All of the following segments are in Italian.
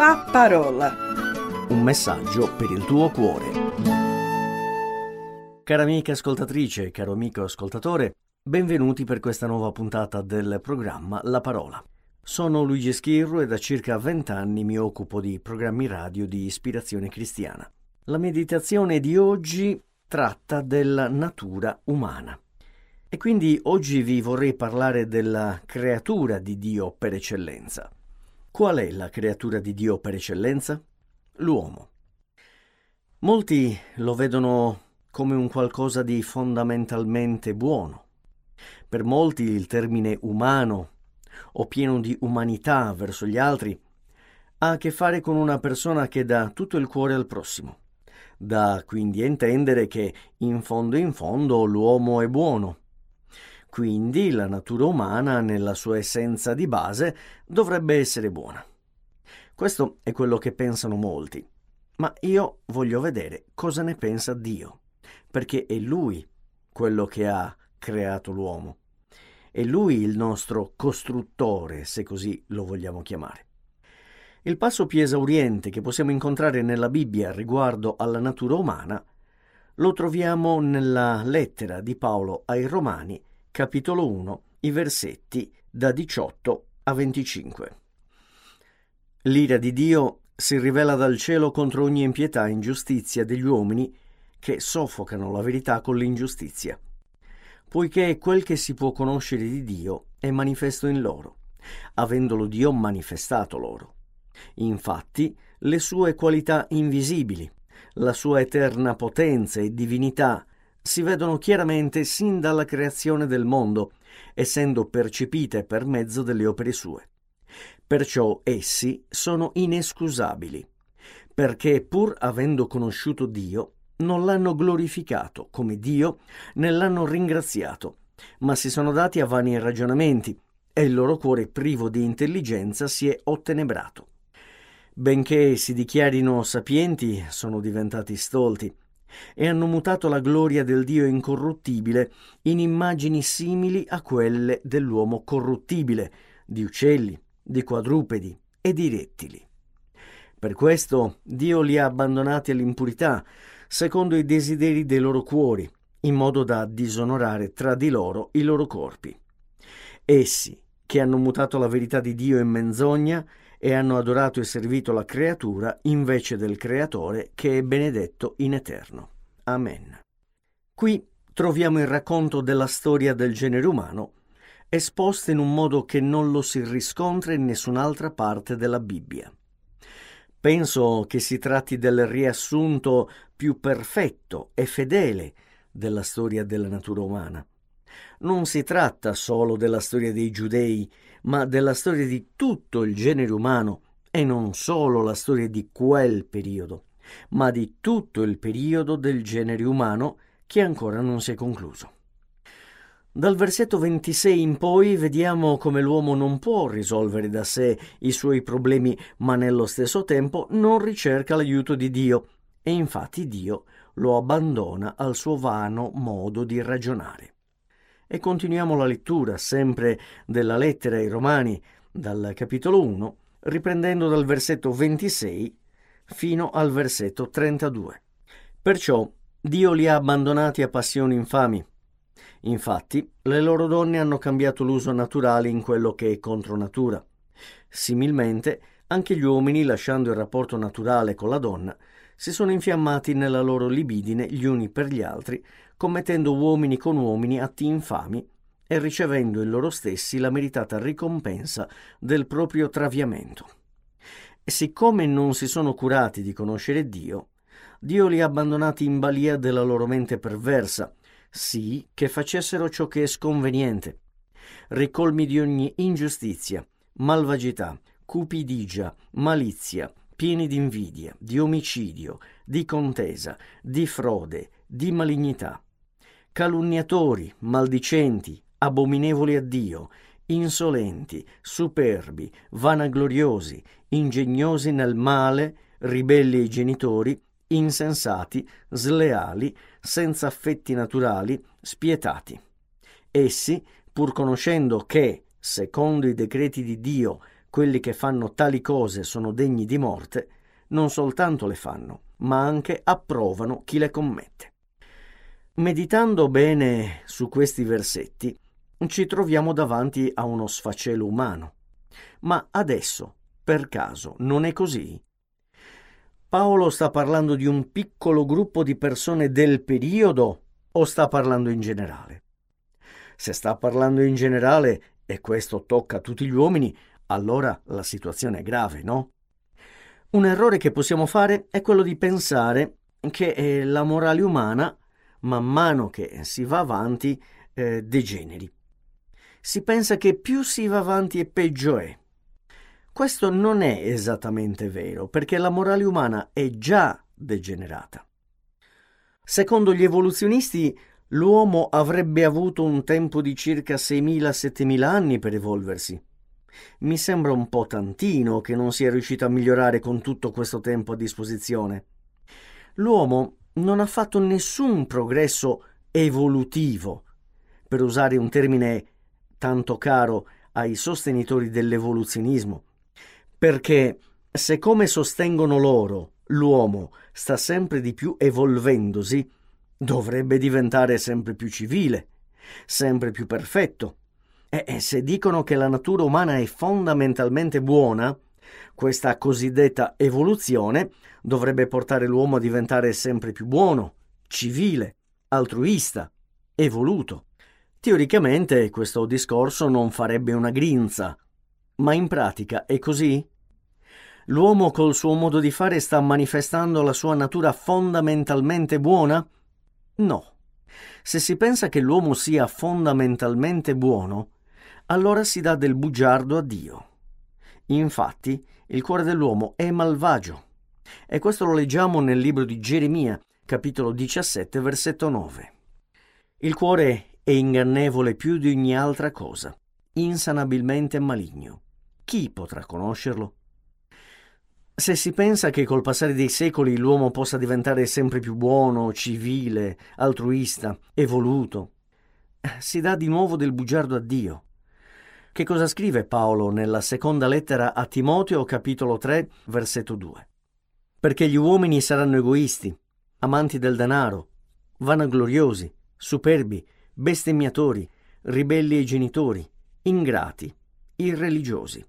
La parola. Un messaggio per il tuo cuore. Cara amica ascoltatrice caro amico ascoltatore, benvenuti per questa nuova puntata del programma La parola. Sono Luigi Schirru e da circa vent'anni mi occupo di programmi radio di ispirazione cristiana. La meditazione di oggi tratta della natura umana. E quindi oggi vi vorrei parlare della creatura di Dio per eccellenza. Qual è la creatura di Dio per eccellenza? L'uomo. Molti lo vedono come un qualcosa di fondamentalmente buono. Per molti il termine umano o pieno di umanità verso gli altri ha a che fare con una persona che dà tutto il cuore al prossimo. Dà quindi intendere che in fondo in fondo l'uomo è buono quindi la natura umana, nella sua essenza di base, dovrebbe essere buona. Questo è quello che pensano molti, ma io voglio vedere cosa ne pensa Dio, perché è Lui quello che ha creato l'uomo. È Lui il nostro costruttore, se così lo vogliamo chiamare. Il passo più esauriente che possiamo incontrare nella Bibbia riguardo alla natura umana lo troviamo nella lettera di Paolo ai Romani, capitolo 1, i versetti da 18 a 25. L'ira di Dio si rivela dal cielo contro ogni impietà e ingiustizia degli uomini che soffocano la verità con l'ingiustizia, poiché quel che si può conoscere di Dio è manifesto in loro, avendolo Dio manifestato loro. Infatti, le sue qualità invisibili, la sua eterna potenza e divinità si vedono chiaramente sin dalla creazione del mondo, essendo percepite per mezzo delle opere sue. Perciò essi sono inescusabili, perché pur avendo conosciuto Dio, non l'hanno glorificato come Dio, né l'hanno ringraziato, ma si sono dati a vani ragionamenti, e il loro cuore privo di intelligenza si è ottenebrato. Benché si dichiarino sapienti, sono diventati stolti, e hanno mutato la gloria del Dio incorruttibile in immagini simili a quelle dell'uomo corruttibile, di uccelli, di quadrupedi e di rettili. Per questo Dio li ha abbandonati all'impurità, secondo i desideri dei loro cuori, in modo da disonorare tra di loro i loro corpi. Essi, che hanno mutato la verità di Dio in menzogna, e hanno adorato e servito la creatura invece del Creatore che è benedetto in eterno. Amen. Qui troviamo il racconto della storia del genere umano esposta in un modo che non lo si riscontra in nessun'altra parte della Bibbia. Penso che si tratti del riassunto più perfetto e fedele della storia della natura umana. Non si tratta solo della storia dei giudei ma della storia di tutto il genere umano e non solo la storia di quel periodo, ma di tutto il periodo del genere umano che ancora non si è concluso. Dal versetto 26 in poi vediamo come l'uomo non può risolvere da sé i suoi problemi, ma nello stesso tempo non ricerca l'aiuto di Dio e infatti Dio lo abbandona al suo vano modo di ragionare. E continuiamo la lettura sempre della lettera ai Romani dal capitolo 1, riprendendo dal versetto 26 fino al versetto 32. Perciò Dio li ha abbandonati a passioni infami. Infatti, le loro donne hanno cambiato l'uso naturale in quello che è contro natura. Similmente, anche gli uomini, lasciando il rapporto naturale con la donna, si sono infiammati nella loro libidine gli uni per gli altri, commettendo uomini con uomini atti infami e ricevendo in loro stessi la meritata ricompensa del proprio traviamento. E siccome non si sono curati di conoscere Dio, Dio li ha abbandonati in balia della loro mente perversa, sì che facessero ciò che è sconveniente, ricolmi di ogni ingiustizia, malvagità, cupidigia, malizia, pieni di invidia, di omicidio, di contesa, di frode, di malignità, calunniatori, maldicenti, abominevoli a Dio, insolenti, superbi, vanagloriosi, ingegnosi nel male, ribelli ai genitori, insensati, sleali, senza affetti naturali, spietati. Essi, pur conoscendo che, secondo i decreti di Dio, quelli che fanno tali cose sono degni di morte, non soltanto le fanno, ma anche approvano chi le commette. Meditando bene su questi versetti, ci troviamo davanti a uno sfacelo umano. Ma adesso, per caso, non è così? Paolo sta parlando di un piccolo gruppo di persone del periodo o sta parlando in generale? Se sta parlando in generale e questo tocca a tutti gli uomini, allora la situazione è grave, no? Un errore che possiamo fare è quello di pensare che eh, la morale umana, man mano che si va avanti, eh, degeneri. Si pensa che più si va avanti e peggio è. Questo non è esattamente vero, perché la morale umana è già degenerata. Secondo gli evoluzionisti, l'uomo avrebbe avuto un tempo di circa 6.000-7.000 anni per evolversi. Mi sembra un po' tantino che non sia riuscito a migliorare con tutto questo tempo a disposizione. L'uomo non ha fatto nessun progresso evolutivo, per usare un termine tanto caro ai sostenitori dell'evoluzionismo, perché se come sostengono loro l'uomo sta sempre di più evolvendosi, dovrebbe diventare sempre più civile, sempre più perfetto, e se dicono che la natura umana è fondamentalmente buona, questa cosiddetta evoluzione dovrebbe portare l'uomo a diventare sempre più buono, civile, altruista, evoluto. Teoricamente questo discorso non farebbe una grinza, ma in pratica è così? L'uomo col suo modo di fare sta manifestando la sua natura fondamentalmente buona? No. Se si pensa che l'uomo sia fondamentalmente buono, allora si dà del bugiardo a Dio. Infatti, il cuore dell'uomo è malvagio. E questo lo leggiamo nel libro di Geremia, capitolo 17, versetto 9. Il cuore è ingannevole più di ogni altra cosa, insanabilmente maligno. Chi potrà conoscerlo? Se si pensa che col passare dei secoli l'uomo possa diventare sempre più buono, civile, altruista, evoluto, si dà di nuovo del bugiardo a Dio. Che cosa scrive Paolo nella seconda lettera a Timoteo, capitolo 3, versetto 2? Perché gli uomini saranno egoisti, amanti del denaro, vanagloriosi, superbi, bestemmiatori, ribelli ai genitori, ingrati, irreligiosi.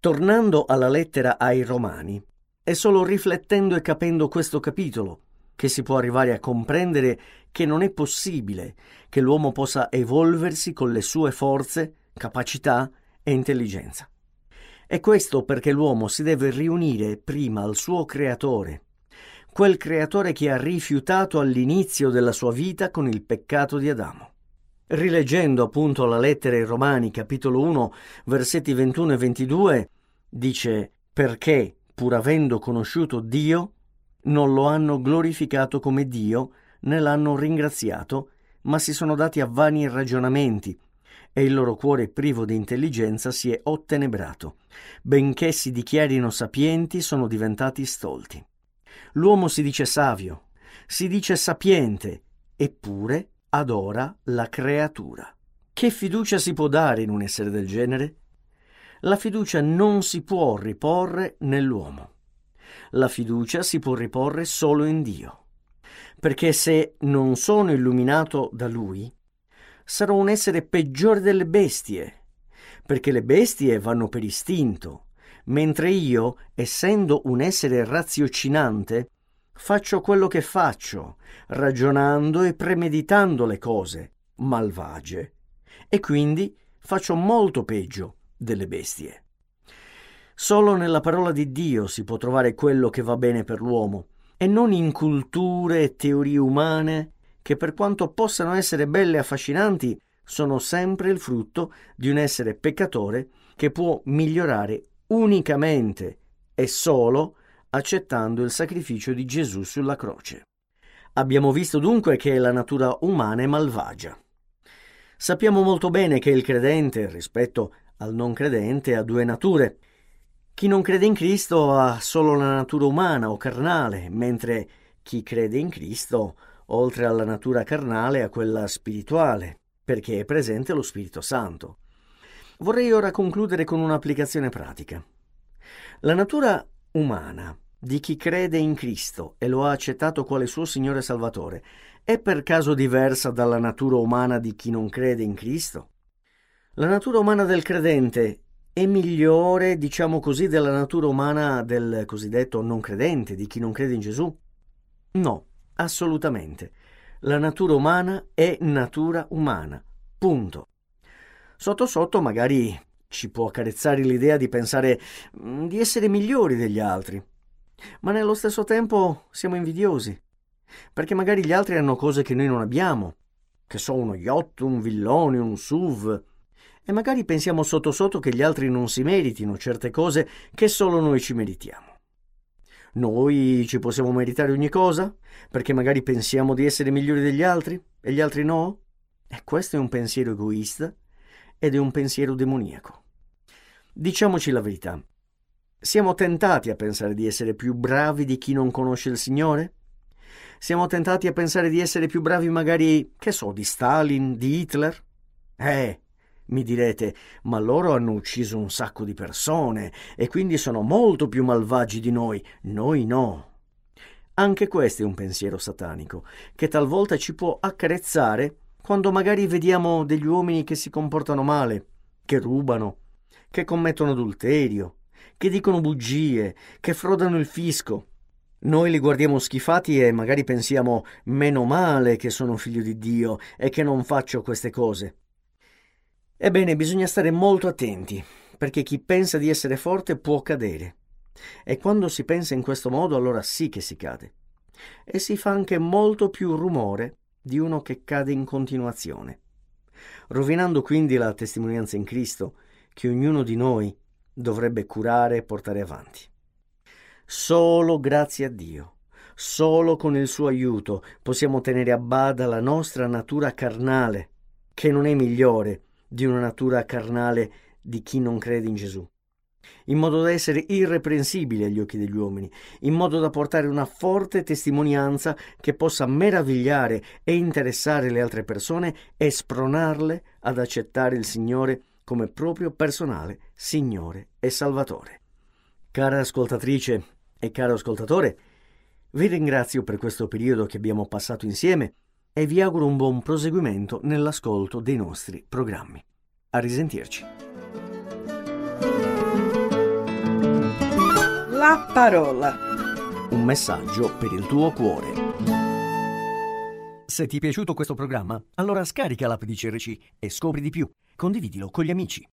Tornando alla lettera ai Romani, è solo riflettendo e capendo questo capitolo che si può arrivare a comprendere che non è possibile che l'uomo possa evolversi con le sue forze capacità e intelligenza. E questo perché l'uomo si deve riunire prima al suo creatore, quel creatore che ha rifiutato all'inizio della sua vita con il peccato di Adamo. Rileggendo appunto la lettera ai Romani, capitolo 1, versetti 21 e 22, dice perché, pur avendo conosciuto Dio, non lo hanno glorificato come Dio, né l'hanno ringraziato, ma si sono dati a vani ragionamenti, e il loro cuore privo di intelligenza si è ottenebrato. Benché si dichiarino sapienti, sono diventati stolti. L'uomo si dice savio, si dice sapiente, eppure adora la creatura. Che fiducia si può dare in un essere del genere? La fiducia non si può riporre nell'uomo. La fiducia si può riporre solo in Dio. Perché se non sono illuminato da Lui, sarò un essere peggiore delle bestie, perché le bestie vanno per istinto, mentre io, essendo un essere raziocinante, faccio quello che faccio, ragionando e premeditando le cose malvagie, e quindi faccio molto peggio delle bestie. Solo nella parola di Dio si può trovare quello che va bene per l'uomo, e non in culture e teorie umane che per quanto possano essere belle e affascinanti, sono sempre il frutto di un essere peccatore che può migliorare unicamente e solo accettando il sacrificio di Gesù sulla croce. Abbiamo visto dunque che la natura umana è malvagia. Sappiamo molto bene che il credente, rispetto al non credente, ha due nature. Chi non crede in Cristo ha solo la natura umana o carnale, mentre chi crede in Cristo ha oltre alla natura carnale a quella spirituale, perché è presente lo Spirito Santo. Vorrei ora concludere con un'applicazione pratica. La natura umana di chi crede in Cristo e lo ha accettato quale suo Signore Salvatore è per caso diversa dalla natura umana di chi non crede in Cristo? La natura umana del credente è migliore, diciamo così, della natura umana del cosiddetto non credente, di chi non crede in Gesù? No, assolutamente. La natura umana è natura umana. Punto. Sotto sotto magari ci può accarezzare l'idea di pensare mm, di essere migliori degli altri, ma nello stesso tempo siamo invidiosi, perché magari gli altri hanno cose che noi non abbiamo, che so uno yacht, un villone, un SUV, e magari pensiamo sotto sotto che gli altri non si meritino certe cose che solo noi ci meritiamo. Noi ci possiamo meritare ogni cosa? Perché magari pensiamo di essere migliori degli altri e gli altri no? E questo è un pensiero egoista ed è un pensiero demoniaco. Diciamoci la verità. Siamo tentati a pensare di essere più bravi di chi non conosce il Signore? Siamo tentati a pensare di essere più bravi magari, che so, di Stalin, di Hitler? Eh, mi direte, ma loro hanno ucciso un sacco di persone e quindi sono molto più malvagi di noi. Noi no. Anche questo è un pensiero satanico, che talvolta ci può accarezzare quando magari vediamo degli uomini che si comportano male, che rubano, che commettono adulterio, che dicono bugie, che frodano il fisco. Noi li guardiamo schifati e magari pensiamo meno male che sono figlio di Dio e che non faccio queste cose. Ebbene, bisogna stare molto attenti, perché chi pensa di essere forte può cadere. E quando si pensa in questo modo, allora sì che si cade. E si fa anche molto più rumore di uno che cade in continuazione, rovinando quindi la testimonianza in Cristo che ognuno di noi dovrebbe curare e portare avanti. Solo grazie a Dio, solo con il suo aiuto possiamo tenere a bada la nostra natura carnale, che non è migliore di una natura carnale di chi non crede in Gesù, in modo da essere irreprensibili agli occhi degli uomini, in modo da portare una forte testimonianza che possa meravigliare e interessare le altre persone e spronarle ad accettare il Signore come proprio personale Signore e Salvatore. Cara ascoltatrice e caro ascoltatore, vi ringrazio per questo periodo che abbiamo passato insieme e vi auguro un buon proseguimento nell'ascolto dei nostri programmi. A risentirci. La parola. Un messaggio per il tuo cuore. Se ti è piaciuto questo programma, allora scarica l'app di CRC e scopri di più. Condividilo con gli amici.